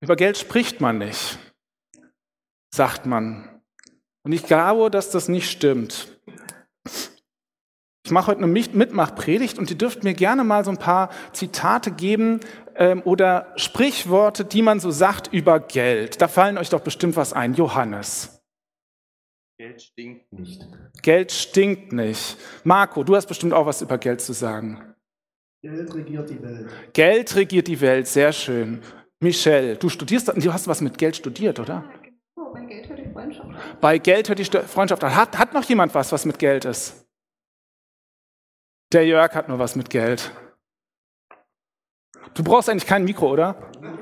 Über Geld spricht man nicht, sagt man. Und ich glaube, dass das nicht stimmt. Ich mache heute eine Mitmachpredigt und ihr dürft mir gerne mal so ein paar Zitate geben ähm, oder Sprichworte, die man so sagt über Geld. Da fallen euch doch bestimmt was ein. Johannes. Geld stinkt nicht. Geld stinkt nicht. Marco, du hast bestimmt auch was über Geld zu sagen. Geld regiert die Welt. Geld regiert die Welt, sehr schön. Michelle, du studierst, du hast was mit Geld studiert, oder? Oh, bei Geld hört die Freundschaft. Bei Geld hört die Freundschaft an. Hat, hat noch jemand was, was mit Geld ist? Der Jörg hat nur was mit Geld. Du brauchst eigentlich kein Mikro, oder?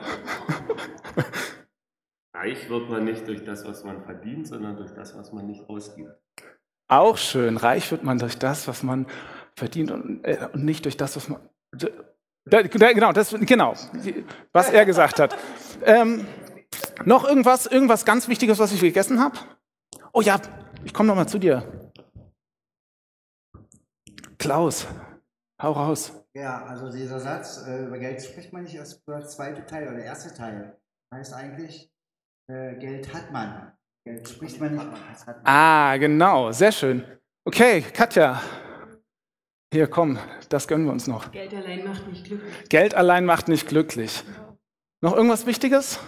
Reich wird man nicht durch das, was man verdient, sondern durch das, was man nicht ausgibt. Auch schön. Reich wird man durch das, was man verdient und, äh, und nicht durch das, was man. Da, genau, das, genau, was er gesagt hat. Ähm, noch irgendwas, irgendwas ganz Wichtiges, was ich gegessen habe? Oh ja, ich komme noch mal zu dir. Klaus, hau raus. Ja, also dieser Satz, äh, über Geld spricht man nicht, erst der zweite Teil oder der erste Teil. Heißt eigentlich, äh, Geld hat man. Geld spricht man nicht, man. Ah, genau, sehr schön. Okay, Katja. Hier, komm, das gönnen wir uns noch. Geld allein macht nicht glücklich. Geld allein macht nicht glücklich. Noch irgendwas Wichtiges?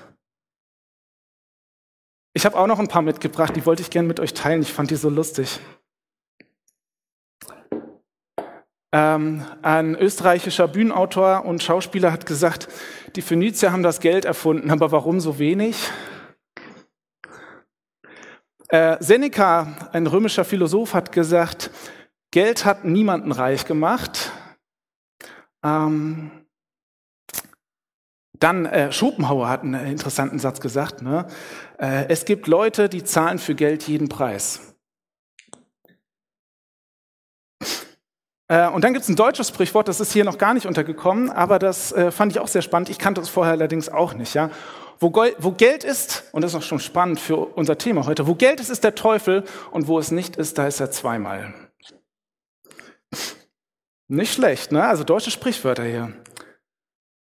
Ich habe auch noch ein paar mitgebracht, die wollte ich gerne mit euch teilen. Ich fand die so lustig. Ähm, ein österreichischer Bühnenautor und Schauspieler hat gesagt, die Phönizier haben das Geld erfunden, aber warum so wenig? Äh, Seneca, ein römischer Philosoph, hat gesagt, Geld hat niemanden reich gemacht. Ähm, dann äh, Schopenhauer hat einen interessanten Satz gesagt. Ne? Äh, es gibt Leute, die zahlen für Geld jeden Preis. Äh, und dann gibt es ein deutsches Sprichwort, das ist hier noch gar nicht untergekommen, aber das äh, fand ich auch sehr spannend. Ich kannte es vorher allerdings auch nicht. Ja? Wo, wo Geld ist, und das ist auch schon spannend für unser Thema heute, wo Geld ist, ist der Teufel und wo es nicht ist, da ist er zweimal. Nicht schlecht, ne? Also deutsche Sprichwörter hier.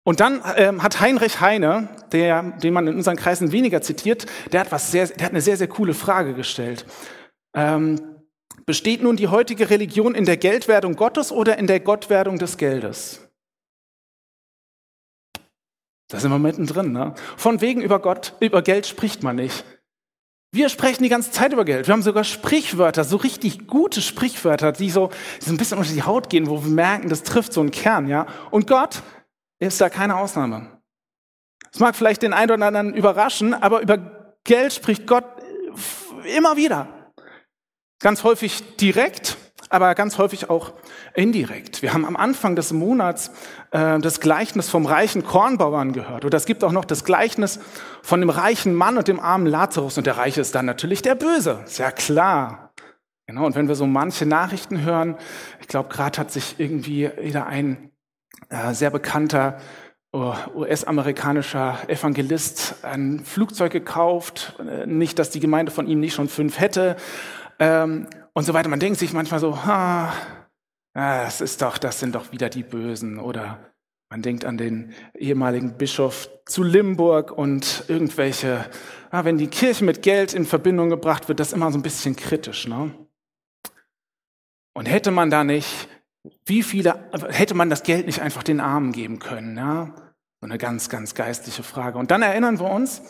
Und dann ähm, hat Heinrich Heine, der, den man in unseren Kreisen weniger zitiert, der hat, was sehr, der hat eine sehr, sehr coole Frage gestellt. Ähm, Besteht nun die heutige Religion in der Geldwerdung Gottes oder in der Gottwerdung des Geldes? Da sind wir mittendrin. Ne? Von wegen über Gott, über Geld spricht man nicht. Wir sprechen die ganze Zeit über Geld. Wir haben sogar Sprichwörter, so richtig gute Sprichwörter, die so, die so ein bisschen unter die Haut gehen, wo wir merken, das trifft so einen Kern, ja. Und Gott ist da keine Ausnahme. Es mag vielleicht den einen oder anderen überraschen, aber über Geld spricht Gott immer wieder. Ganz häufig direkt, aber ganz häufig auch indirekt. Wir haben am Anfang des Monats äh, das Gleichnis vom reichen Kornbauern gehört. Oder es gibt auch noch das Gleichnis von dem reichen Mann und dem armen Lazarus. Und der Reiche ist dann natürlich der Böse. Ist ja klar. Genau, und wenn wir so manche Nachrichten hören, ich glaube, gerade hat sich irgendwie wieder ein äh, sehr bekannter oh, US-amerikanischer Evangelist ein Flugzeug gekauft. Äh, nicht, dass die Gemeinde von ihm nicht schon fünf hätte, ähm, und so weiter. Man denkt sich manchmal so, ha, das ist doch, das sind doch wieder die Bösen. Oder man denkt an den ehemaligen Bischof zu Limburg und irgendwelche, ah, wenn die Kirche mit Geld in Verbindung gebracht wird, das ist immer so ein bisschen kritisch. Ne? Und hätte man da nicht, wie viele, hätte man das Geld nicht einfach den Armen geben können? Ja? So eine ganz, ganz geistliche Frage. Und dann erinnern wir uns,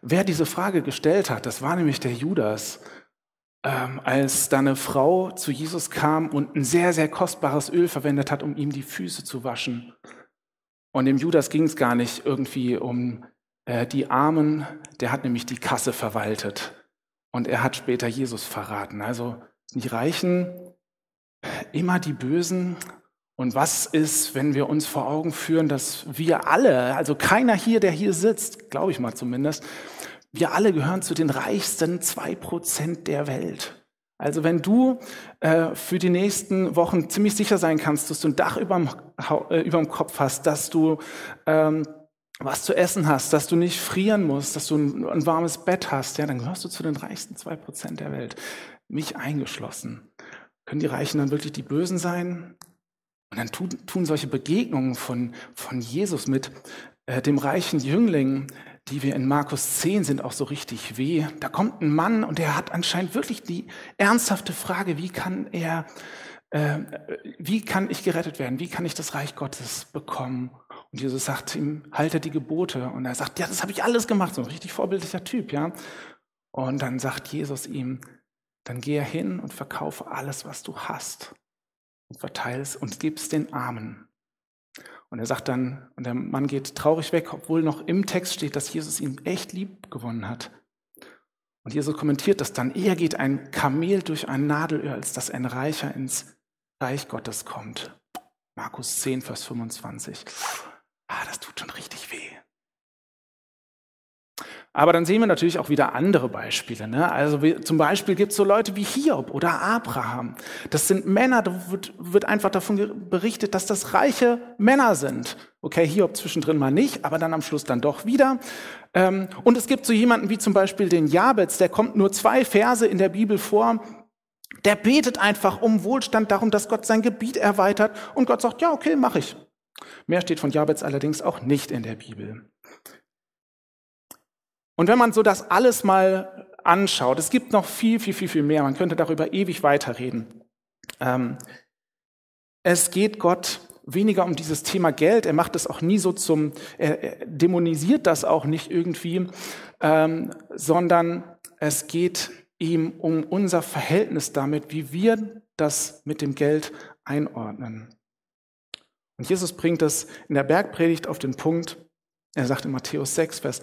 wer diese Frage gestellt hat. Das war nämlich der Judas ähm, als da eine Frau zu Jesus kam und ein sehr, sehr kostbares Öl verwendet hat, um ihm die Füße zu waschen. Und dem Judas ging es gar nicht irgendwie um äh, die Armen, der hat nämlich die Kasse verwaltet. Und er hat später Jesus verraten. Also die Reichen, immer die Bösen. Und was ist, wenn wir uns vor Augen führen, dass wir alle, also keiner hier, der hier sitzt, glaube ich mal zumindest, wir alle gehören zu den reichsten zwei Prozent der Welt. Also wenn du äh, für die nächsten Wochen ziemlich sicher sein kannst, dass du ein Dach überm, äh, Kopf hast, dass du ähm, was zu essen hast, dass du nicht frieren musst, dass du ein, ein warmes Bett hast, ja, dann gehörst du zu den reichsten zwei Prozent der Welt. Mich eingeschlossen. Können die Reichen dann wirklich die Bösen sein? Und dann tun, tun solche Begegnungen von, von Jesus mit äh, dem reichen Jüngling, die wir in Markus 10 sind auch so richtig weh. Da kommt ein Mann und der hat anscheinend wirklich die ernsthafte Frage, wie kann er, äh, wie kann ich gerettet werden? Wie kann ich das Reich Gottes bekommen? Und Jesus sagt ihm, halte die Gebote. Und er sagt, ja, das habe ich alles gemacht. So ein richtig vorbildlicher Typ, ja. Und dann sagt Jesus ihm, dann geh hin und verkaufe alles, was du hast. Und verteile es und gib es den Armen. Und er sagt dann, und der Mann geht traurig weg, obwohl noch im Text steht, dass Jesus ihn echt lieb gewonnen hat. Und Jesus kommentiert das dann, eher geht ein Kamel durch ein Nadelöhr, als dass ein Reicher ins Reich Gottes kommt. Markus 10, Vers 25. Ah, das tut schon richtig weh. Aber dann sehen wir natürlich auch wieder andere Beispiele. Ne? Also wie, zum Beispiel gibt es so Leute wie Hiob oder Abraham. Das sind Männer, da wird, wird einfach davon berichtet, dass das reiche Männer sind. Okay, Hiob zwischendrin mal nicht, aber dann am Schluss dann doch wieder. Ähm, und es gibt so jemanden wie zum Beispiel den Jabez, der kommt nur zwei Verse in der Bibel vor. Der betet einfach um Wohlstand, darum, dass Gott sein Gebiet erweitert. Und Gott sagt, ja, okay, mache ich. Mehr steht von Jabez allerdings auch nicht in der Bibel. Und wenn man so das alles mal anschaut, es gibt noch viel, viel, viel, viel mehr, man könnte darüber ewig weiterreden. Ähm, es geht Gott weniger um dieses Thema Geld, er macht es auch nie so zum, er, er dämonisiert das auch nicht irgendwie, ähm, sondern es geht ihm um unser Verhältnis damit, wie wir das mit dem Geld einordnen. Und Jesus bringt das in der Bergpredigt auf den Punkt, er sagt in Matthäus 6, Vers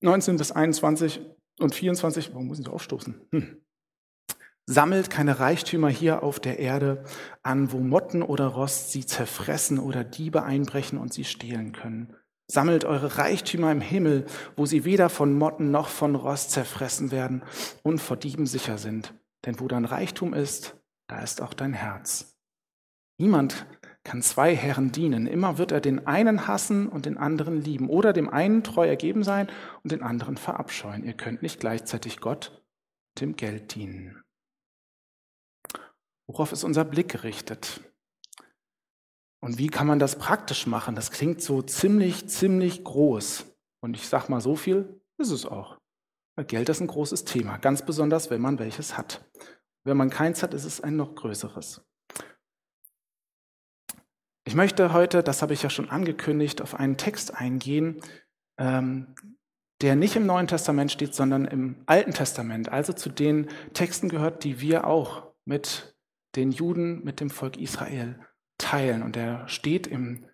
19 bis 21 und 24, warum muss ich so aufstoßen? Hm. Sammelt keine Reichtümer hier auf der Erde an, wo Motten oder Rost sie zerfressen oder Diebe einbrechen und sie stehlen können. Sammelt eure Reichtümer im Himmel, wo sie weder von Motten noch von Rost zerfressen werden und vor Dieben sicher sind. Denn wo dein Reichtum ist, da ist auch dein Herz. Niemand kann zwei Herren dienen. Immer wird er den einen hassen und den anderen lieben oder dem einen treu ergeben sein und den anderen verabscheuen. Ihr könnt nicht gleichzeitig Gott und dem Geld dienen. Worauf ist unser Blick gerichtet? Und wie kann man das praktisch machen? Das klingt so ziemlich, ziemlich groß. Und ich sage mal, so viel ist es auch. Geld ist ein großes Thema, ganz besonders, wenn man welches hat. Wenn man keins hat, ist es ein noch größeres. Ich möchte heute, das habe ich ja schon angekündigt, auf einen Text eingehen, ähm, der nicht im Neuen Testament steht, sondern im Alten Testament, also zu den Texten gehört, die wir auch mit den Juden, mit dem Volk Israel teilen. Und der steht im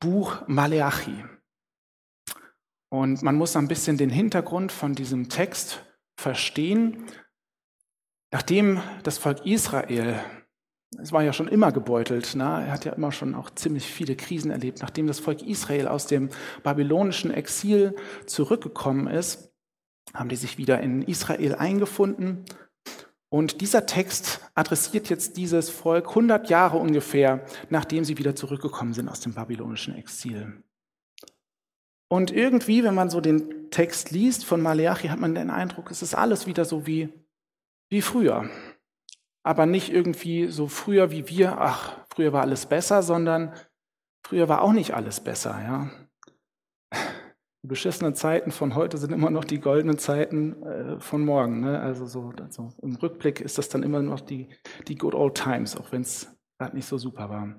Buch Maleachi. Und man muss ein bisschen den Hintergrund von diesem Text verstehen. Nachdem das Volk Israel es war ja schon immer gebeutelt. Ne? Er hat ja immer schon auch ziemlich viele Krisen erlebt. Nachdem das Volk Israel aus dem babylonischen Exil zurückgekommen ist, haben die sich wieder in Israel eingefunden. Und dieser Text adressiert jetzt dieses Volk 100 Jahre ungefähr, nachdem sie wieder zurückgekommen sind aus dem babylonischen Exil. Und irgendwie, wenn man so den Text liest von Maleachi, hat man den Eindruck, es ist alles wieder so wie, wie früher aber nicht irgendwie so früher wie wir, ach, früher war alles besser, sondern früher war auch nicht alles besser, ja. Die beschissenen Zeiten von heute sind immer noch die goldenen Zeiten äh, von morgen. Ne? Also so also im Rückblick ist das dann immer noch die, die good old times, auch wenn es gerade nicht so super war.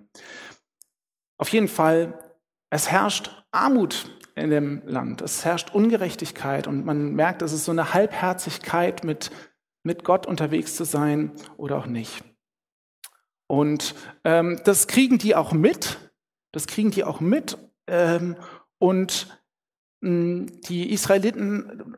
Auf jeden Fall, es herrscht Armut in dem Land, es herrscht Ungerechtigkeit und man merkt, es ist so eine Halbherzigkeit mit mit Gott unterwegs zu sein oder auch nicht. Und ähm, das kriegen die auch mit. Das kriegen die auch mit. Ähm, und mh, hm, die Israeliten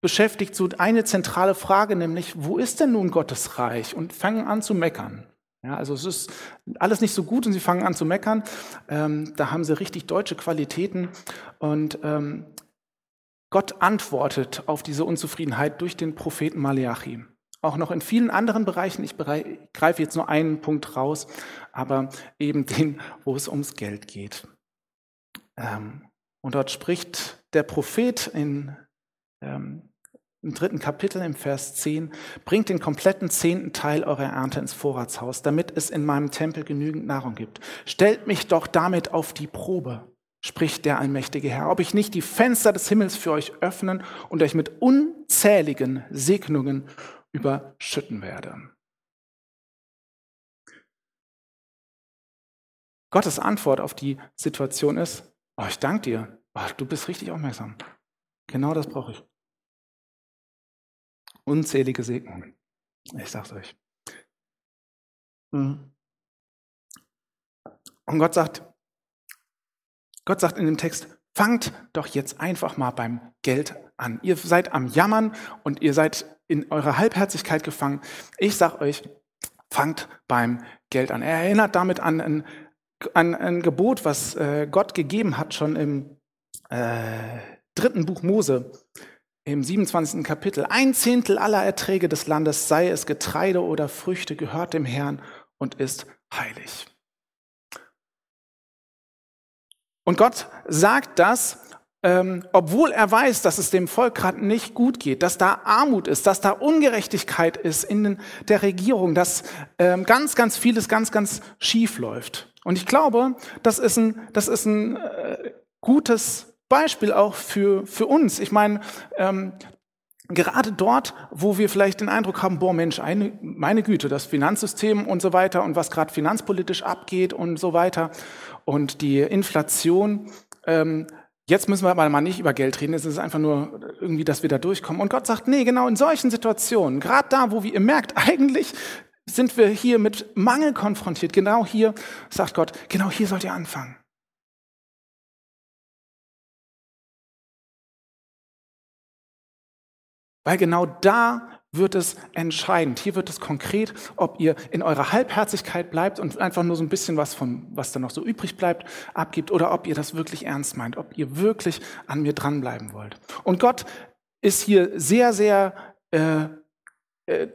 beschäftigt so eine zentrale Frage, nämlich, wo ist denn nun Gottes Reich? Und fangen an zu meckern. Ja, also es ist alles nicht so gut und sie fangen an zu meckern. Ähm, da haben sie richtig deutsche Qualitäten. Und ähm, Gott antwortet auf diese Unzufriedenheit durch den Propheten Maleachi. Auch noch in vielen anderen Bereichen. Ich greife jetzt nur einen Punkt raus, aber eben den, wo es ums Geld geht. Ähm, und dort spricht der Prophet in, ähm, im dritten Kapitel im Vers 10, bringt den kompletten zehnten Teil eurer Ernte ins Vorratshaus, damit es in meinem Tempel genügend Nahrung gibt. Stellt mich doch damit auf die Probe spricht der allmächtige Herr, ob ich nicht die Fenster des Himmels für euch öffnen und euch mit unzähligen Segnungen überschütten werde. Gottes Antwort auf die Situation ist, oh, ich danke dir, oh, du bist richtig aufmerksam. Genau das brauche ich. Unzählige Segnungen. Ich sag's euch. Mhm. Und Gott sagt, Gott sagt in dem Text, fangt doch jetzt einfach mal beim Geld an. Ihr seid am Jammern und ihr seid in eurer Halbherzigkeit gefangen. Ich sag euch, fangt beim Geld an. Er erinnert damit an ein, an ein Gebot, was äh, Gott gegeben hat, schon im äh, dritten Buch Mose, im 27. Kapitel. Ein Zehntel aller Erträge des Landes, sei es Getreide oder Früchte, gehört dem Herrn und ist heilig. Und Gott sagt das, ähm, obwohl er weiß, dass es dem Volk gerade nicht gut geht, dass da Armut ist, dass da Ungerechtigkeit ist in der Regierung, dass ähm, ganz, ganz vieles ganz, ganz schief läuft. Und ich glaube, das ist ein, das ist ein äh, gutes Beispiel auch für, für uns. Ich meine, ähm, gerade dort, wo wir vielleicht den Eindruck haben, boah Mensch, eine, meine Güte, das Finanzsystem und so weiter und was gerade finanzpolitisch abgeht und so weiter und die Inflation. Ähm, jetzt müssen wir aber mal nicht über Geld reden, es ist einfach nur irgendwie, dass wir da durchkommen. Und Gott sagt, nee, genau in solchen Situationen, gerade da, wo wir, ihr merkt, eigentlich sind wir hier mit Mangel konfrontiert, genau hier sagt Gott, genau hier sollt ihr anfangen. Weil genau da wird es entscheidend. Hier wird es konkret, ob ihr in eurer Halbherzigkeit bleibt und einfach nur so ein bisschen was von, was da noch so übrig bleibt, abgibt oder ob ihr das wirklich ernst meint, ob ihr wirklich an mir dranbleiben wollt. Und Gott ist hier sehr, sehr äh, äh,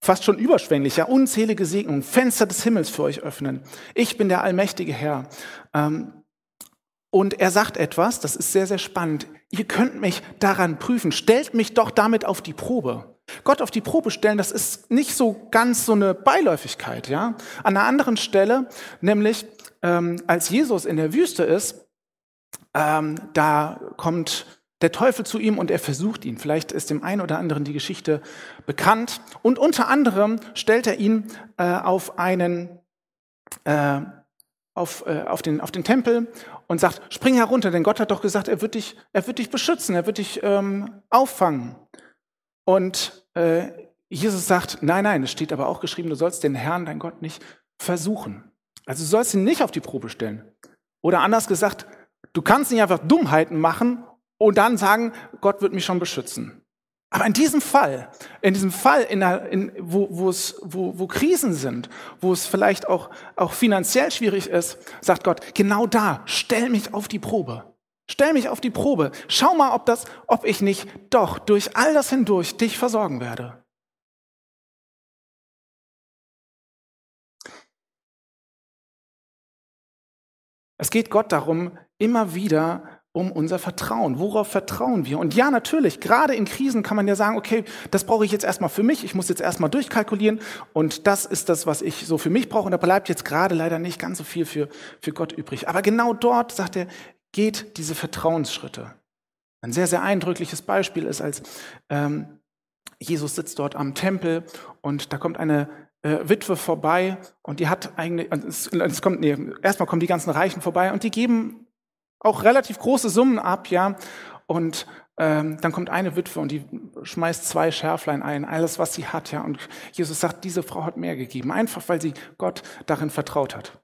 fast schon überschwänglich, ja, unzählige Segnungen, Fenster des Himmels für euch öffnen. Ich bin der allmächtige Herr. Ähm, und er sagt etwas, das ist sehr, sehr spannend. Ihr könnt mich daran prüfen. Stellt mich doch damit auf die Probe. Gott auf die Probe stellen, das ist nicht so ganz so eine Beiläufigkeit. Ja? An einer anderen Stelle, nämlich ähm, als Jesus in der Wüste ist, ähm, da kommt der Teufel zu ihm und er versucht ihn. Vielleicht ist dem einen oder anderen die Geschichte bekannt. Und unter anderem stellt er ihn äh, auf einen äh, auf, äh, auf, den, auf den Tempel und sagt, spring herunter, denn Gott hat doch gesagt, er wird dich, er wird dich beschützen, er wird dich ähm, auffangen. Und äh, Jesus sagt, nein, nein, es steht aber auch geschrieben, du sollst den Herrn, dein Gott, nicht versuchen. Also du sollst ihn nicht auf die Probe stellen. Oder anders gesagt, du kannst nicht einfach Dummheiten machen und dann sagen, Gott wird mich schon beschützen. Aber in diesem Fall, in diesem Fall, in der, in, wo, wo, es, wo, wo Krisen sind, wo es vielleicht auch, auch finanziell schwierig ist, sagt Gott, genau da, stell mich auf die Probe. Stell mich auf die Probe. Schau mal, ob, das, ob ich nicht doch durch all das hindurch dich versorgen werde. Es geht Gott darum, immer wieder um unser Vertrauen. Worauf vertrauen wir? Und ja, natürlich, gerade in Krisen kann man ja sagen, okay, das brauche ich jetzt erstmal für mich, ich muss jetzt erstmal durchkalkulieren und das ist das, was ich so für mich brauche und da bleibt jetzt gerade leider nicht ganz so viel für, für Gott übrig. Aber genau dort, sagt er, geht diese Vertrauensschritte. Ein sehr, sehr eindrückliches Beispiel ist, als ähm, Jesus sitzt dort am Tempel und da kommt eine äh, Witwe vorbei und die hat eigentlich, es, es kommt, nee, erstmal kommen die ganzen Reichen vorbei und die geben auch relativ große Summen ab, ja. Und ähm, dann kommt eine Witwe und die schmeißt zwei Schärflein ein, alles, was sie hat, ja. Und Jesus sagt, diese Frau hat mehr gegeben, einfach weil sie Gott darin vertraut hat.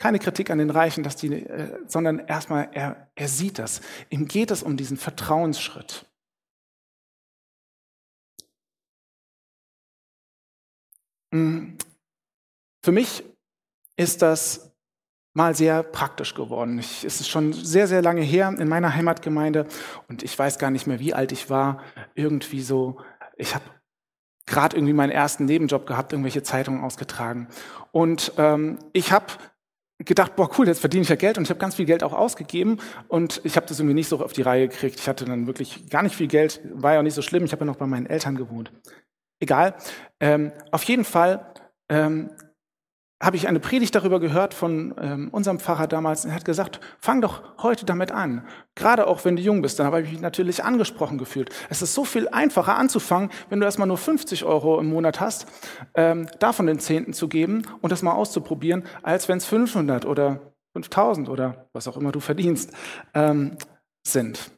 Keine Kritik an den Reichen, dass die, äh, sondern erstmal, er, er sieht das. Ihm geht es um diesen Vertrauensschritt. Hm. Für mich ist das mal sehr praktisch geworden. Ich, es ist schon sehr, sehr lange her in meiner Heimatgemeinde und ich weiß gar nicht mehr, wie alt ich war. Irgendwie so, ich habe gerade irgendwie meinen ersten Nebenjob gehabt, irgendwelche Zeitungen ausgetragen. Und ähm, ich habe gedacht, boah, cool, jetzt verdiene ich ja Geld und ich habe ganz viel Geld auch ausgegeben und ich habe das irgendwie nicht so auf die Reihe gekriegt. Ich hatte dann wirklich gar nicht viel Geld, war ja auch nicht so schlimm. Ich habe ja noch bei meinen Eltern gewohnt. Egal. Ähm, auf jeden Fall ähm, habe ich eine Predigt darüber gehört von ähm, unserem Pfarrer damals. Er hat gesagt, fang doch heute damit an. Gerade auch wenn du jung bist. Dann habe ich mich natürlich angesprochen gefühlt. Es ist so viel einfacher anzufangen, wenn du erstmal nur 50 Euro im Monat hast, ähm, davon den Zehnten zu geben und das mal auszuprobieren, als wenn es 500 oder 5000 oder was auch immer du verdienst ähm, sind.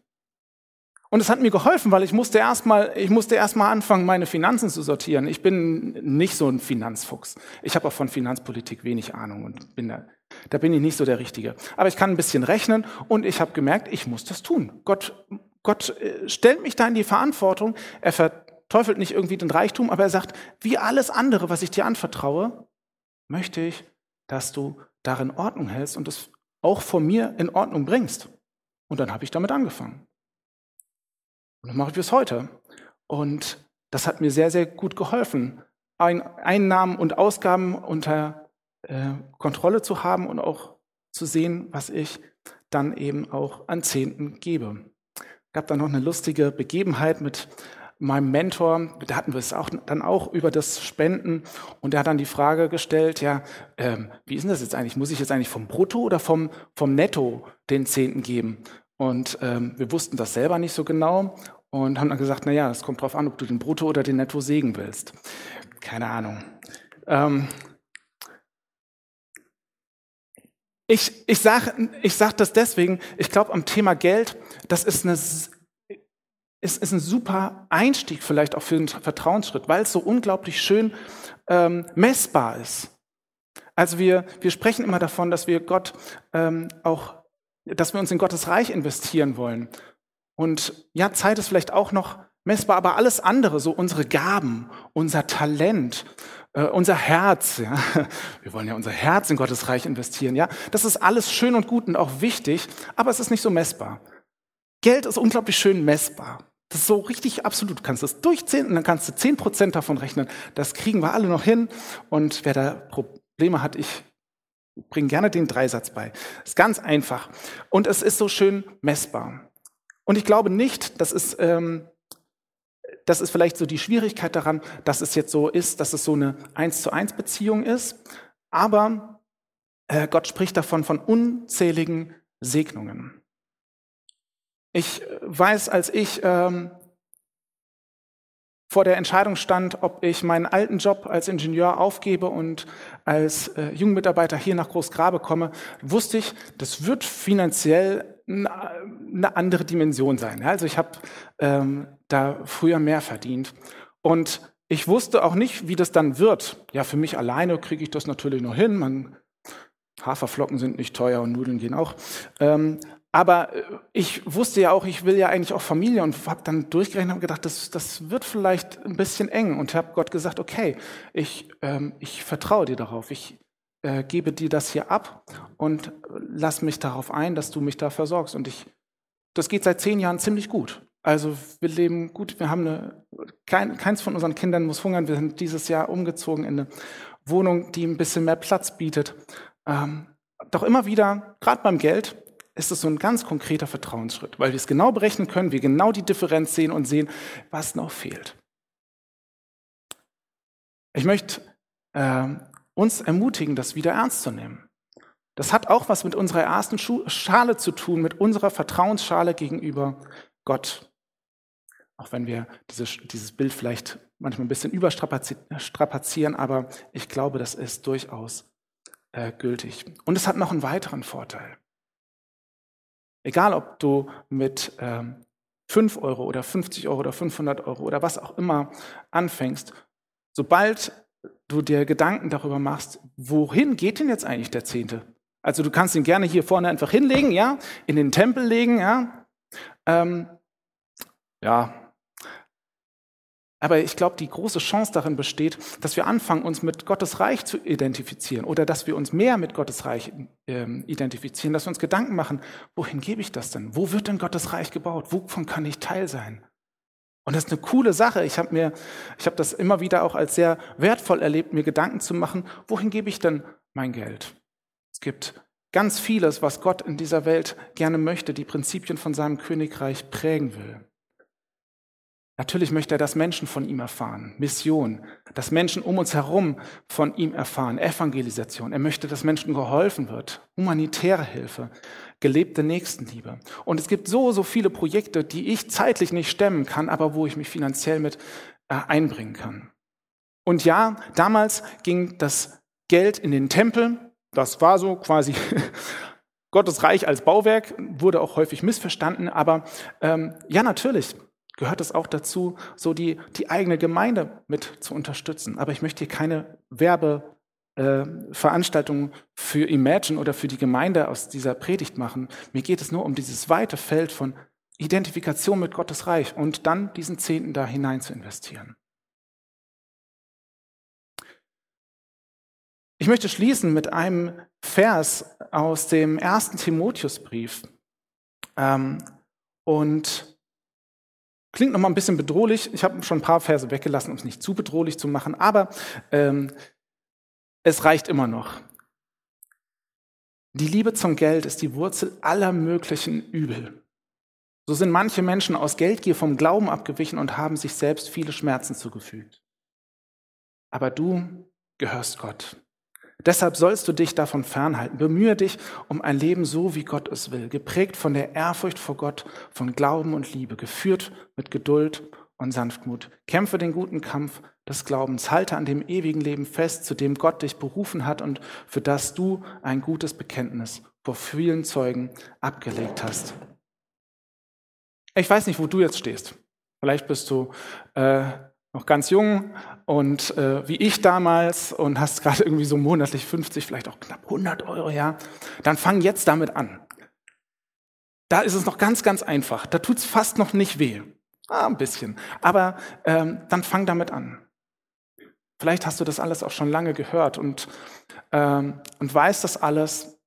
Und es hat mir geholfen, weil ich musste erstmal, ich musste erstmal anfangen, meine Finanzen zu sortieren. Ich bin nicht so ein Finanzfuchs. Ich habe auch von Finanzpolitik wenig Ahnung und bin da, da bin ich nicht so der Richtige. Aber ich kann ein bisschen rechnen und ich habe gemerkt, ich muss das tun. Gott, Gott äh, stellt mich da in die Verantwortung. Er verteufelt nicht irgendwie den Reichtum, aber er sagt, wie alles andere, was ich dir anvertraue, möchte ich, dass du darin Ordnung hältst und es auch vor mir in Ordnung bringst. Und dann habe ich damit angefangen. Und das mache ich bis heute. Und das hat mir sehr, sehr gut geholfen, Einnahmen und Ausgaben unter äh, Kontrolle zu haben und auch zu sehen, was ich dann eben auch an Zehnten gebe. Es gab dann noch eine lustige Begebenheit mit meinem Mentor, da hatten wir es auch dann auch über das Spenden und der hat dann die Frage gestellt, ja, ähm, wie ist denn das jetzt eigentlich? Muss ich jetzt eigentlich vom Brutto oder vom, vom Netto den Zehnten geben? Und ähm, wir wussten das selber nicht so genau und haben dann gesagt, na ja, es kommt drauf an, ob du den Brutto oder den Netto sägen willst. Keine Ahnung. Ähm, ich ich sage ich sag das deswegen, ich glaube am Thema Geld, das ist, eine, ist, ist ein super Einstieg vielleicht auch für einen Vertrauensschritt, weil es so unglaublich schön ähm, messbar ist. Also wir, wir sprechen immer davon, dass wir Gott ähm, auch dass wir uns in Gottes Reich investieren wollen. Und ja, Zeit ist vielleicht auch noch messbar, aber alles andere, so unsere Gaben, unser Talent, äh, unser Herz, ja, wir wollen ja unser Herz in Gottes Reich investieren, ja, das ist alles schön und gut und auch wichtig, aber es ist nicht so messbar. Geld ist unglaublich schön messbar. Das ist so richtig absolut. Du kannst es durchzählen und dann kannst du zehn Prozent davon rechnen. Das kriegen wir alle noch hin. Und wer da Probleme hat, ich bringe gerne den Dreisatz bei. Ist ganz einfach. Und es ist so schön messbar. Und ich glaube nicht, das ist, ähm, das ist vielleicht so die Schwierigkeit daran, dass es jetzt so ist, dass es so eine eins zu eins Beziehung ist. Aber äh, Gott spricht davon von unzähligen Segnungen. Ich weiß, als ich ähm, vor der Entscheidung stand, ob ich meinen alten Job als Ingenieur aufgebe und als äh, Jugendmitarbeiter hier nach Großgrabe komme, wusste ich, das wird finanziell eine andere Dimension sein. Also ich habe ähm, da früher mehr verdient. Und ich wusste auch nicht, wie das dann wird. Ja, für mich alleine kriege ich das natürlich noch hin. Man, Haferflocken sind nicht teuer und Nudeln gehen auch. Ähm, aber äh, ich wusste ja auch, ich will ja eigentlich auch Familie und habe dann durchgerechnet und gedacht, das, das wird vielleicht ein bisschen eng und habe Gott gesagt, okay, ich, ähm, ich vertraue dir darauf, ich äh, gebe dir das hier ab und lass mich darauf ein, dass du mich da versorgst. Und ich, das geht seit zehn Jahren ziemlich gut. Also wir leben gut, wir haben eine, kein, keins von unseren Kindern muss hungern. Wir sind dieses Jahr umgezogen in eine Wohnung, die ein bisschen mehr Platz bietet. Ähm, doch immer wieder, gerade beim Geld, ist es so ein ganz konkreter Vertrauensschritt, weil wir es genau berechnen können, wir genau die Differenz sehen und sehen, was noch fehlt. Ich möchte äh, uns ermutigen, das wieder ernst zu nehmen. Das hat auch was mit unserer ersten Schale zu tun, mit unserer Vertrauensschale gegenüber Gott. Auch wenn wir diese, dieses Bild vielleicht manchmal ein bisschen überstrapazieren, aber ich glaube, das ist durchaus äh, gültig. Und es hat noch einen weiteren Vorteil. Egal, ob du mit ähm, 5 Euro oder 50 Euro oder 500 Euro oder was auch immer anfängst, sobald du dir Gedanken darüber machst, wohin geht denn jetzt eigentlich der Zehnte? Also du kannst ihn gerne hier vorne einfach hinlegen, ja, in den Tempel legen, ja. Ähm, ja, aber ich glaube, die große Chance darin besteht, dass wir anfangen, uns mit Gottes Reich zu identifizieren oder dass wir uns mehr mit Gottes Reich äh, identifizieren, dass wir uns Gedanken machen, wohin gebe ich das denn? Wo wird denn Gottes Reich gebaut? Wovon kann ich Teil sein? Und das ist eine coole Sache. Ich habe mir, ich habe das immer wieder auch als sehr wertvoll erlebt, mir Gedanken zu machen, wohin gebe ich denn mein Geld? Es gibt ganz vieles, was Gott in dieser Welt gerne möchte, die Prinzipien von seinem Königreich prägen will. Natürlich möchte er, dass Menschen von ihm erfahren. Mission. Dass Menschen um uns herum von ihm erfahren. Evangelisation. Er möchte, dass Menschen geholfen wird. Humanitäre Hilfe. Gelebte Nächstenliebe. Und es gibt so, so viele Projekte, die ich zeitlich nicht stemmen kann, aber wo ich mich finanziell mit äh, einbringen kann. Und ja, damals ging das Geld in den Tempel. Das war so quasi Gottes Reich als Bauwerk, wurde auch häufig missverstanden. Aber ähm, ja, natürlich gehört es auch dazu, so die, die eigene Gemeinde mit zu unterstützen. Aber ich möchte hier keine Werbeveranstaltung äh, für Imagine oder für die Gemeinde aus dieser Predigt machen. Mir geht es nur um dieses weite Feld von Identifikation mit Gottes Reich und dann diesen Zehnten da hinein zu investieren. Ich möchte schließen mit einem Vers aus dem ersten Timotheusbrief. Ähm, und Klingt nochmal ein bisschen bedrohlich. Ich habe schon ein paar Verse weggelassen, um es nicht zu bedrohlich zu machen, aber ähm, es reicht immer noch. Die Liebe zum Geld ist die Wurzel aller möglichen Übel. So sind manche Menschen aus Geldgier vom Glauben abgewichen und haben sich selbst viele Schmerzen zugefügt. Aber du gehörst Gott. Deshalb sollst du dich davon fernhalten. Bemühe dich um ein Leben so, wie Gott es will, geprägt von der Ehrfurcht vor Gott, von Glauben und Liebe, geführt mit Geduld und Sanftmut. Kämpfe den guten Kampf des Glaubens, halte an dem ewigen Leben fest, zu dem Gott dich berufen hat und für das du ein gutes Bekenntnis vor vielen Zeugen abgelegt hast. Ich weiß nicht, wo du jetzt stehst. Vielleicht bist du äh, noch ganz jung und äh, wie ich damals und hast gerade irgendwie so monatlich 50, vielleicht auch knapp 100 Euro, ja, dann fang jetzt damit an. Da ist es noch ganz, ganz einfach. Da tut es fast noch nicht weh. Ah, ein bisschen. Aber ähm, dann fang damit an. Vielleicht hast du das alles auch schon lange gehört und, ähm, und weißt das alles.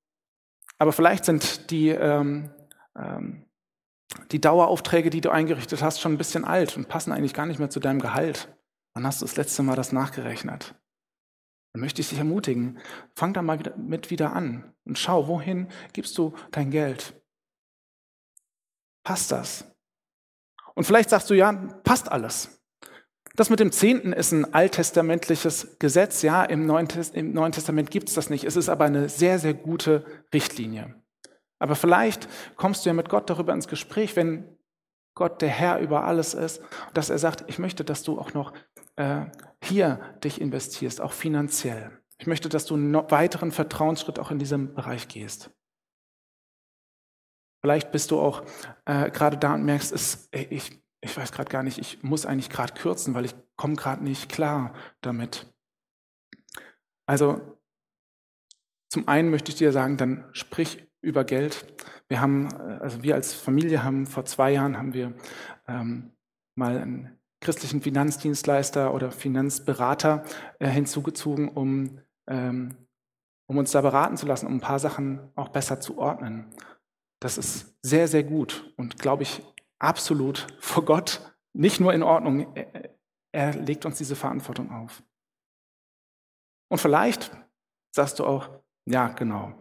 Aber vielleicht sind die, ähm, ähm, die Daueraufträge, die du eingerichtet hast, schon ein bisschen alt und passen eigentlich gar nicht mehr zu deinem Gehalt. Wann hast du das letzte Mal das nachgerechnet? Dann möchte ich dich ermutigen, fang da mal mit wieder an und schau, wohin gibst du dein Geld? Passt das? Und vielleicht sagst du, ja, passt alles. Das mit dem Zehnten ist ein alttestamentliches Gesetz. Ja, im Neuen Testament gibt es das nicht. Es ist aber eine sehr, sehr gute Richtlinie. Aber vielleicht kommst du ja mit Gott darüber ins Gespräch, wenn Gott der Herr über alles ist, dass er sagt, ich möchte, dass du auch noch äh, hier dich investierst, auch finanziell. Ich möchte, dass du einen weiteren Vertrauensschritt auch in diesem Bereich gehst. Vielleicht bist du auch äh, gerade da und merkst, es, ey, ich, ich weiß gerade gar nicht, ich muss eigentlich gerade kürzen, weil ich komme gerade nicht klar damit. Also zum einen möchte ich dir sagen, dann sprich über Geld. Wir haben, äh, also wir als Familie haben vor zwei Jahren haben wir ähm, mal einen christlichen Finanzdienstleister oder Finanzberater äh, hinzugezogen, um, ähm, um uns da beraten zu lassen, um ein paar Sachen auch besser zu ordnen. Das ist sehr, sehr gut und glaube ich absolut vor Gott nicht nur in Ordnung. Er, er legt uns diese Verantwortung auf. Und vielleicht sagst du auch, ja, genau,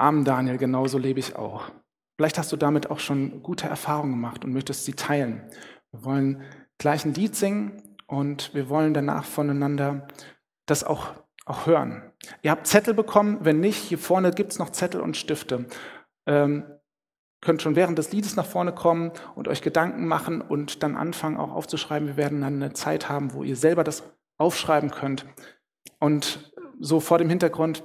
Amen, Daniel, genauso lebe ich auch. Vielleicht hast du damit auch schon gute Erfahrungen gemacht und möchtest sie teilen. Wir wollen gleich ein Lied singen und wir wollen danach voneinander das auch, auch hören. Ihr habt Zettel bekommen, wenn nicht, hier vorne gibt es noch Zettel und Stifte. Ähm, könnt schon während des Liedes nach vorne kommen und euch Gedanken machen und dann anfangen auch aufzuschreiben. Wir werden dann eine Zeit haben, wo ihr selber das aufschreiben könnt. Und so vor dem Hintergrund,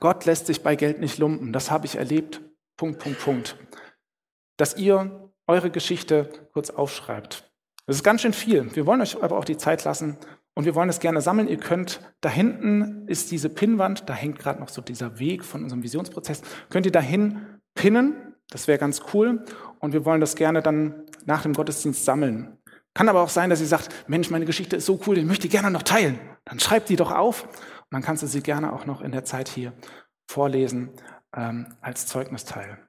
Gott lässt sich bei Geld nicht lumpen. Das habe ich erlebt. Punkt, Punkt, Punkt. Dass ihr eure Geschichte kurz aufschreibt. Das ist ganz schön viel. Wir wollen euch aber auch die Zeit lassen und wir wollen es gerne sammeln. Ihr könnt, da hinten ist diese Pinnwand, da hängt gerade noch so dieser Weg von unserem Visionsprozess. Könnt ihr dahin pinnen, das wäre ganz cool. Und wir wollen das gerne dann nach dem Gottesdienst sammeln. Kann aber auch sein, dass ihr sagt, Mensch, meine Geschichte ist so cool, ich möchte die gerne noch teilen. Dann schreibt die doch auf kannst du sie gerne auch noch in der Zeit hier vorlesen ähm, als Zeugnisteil.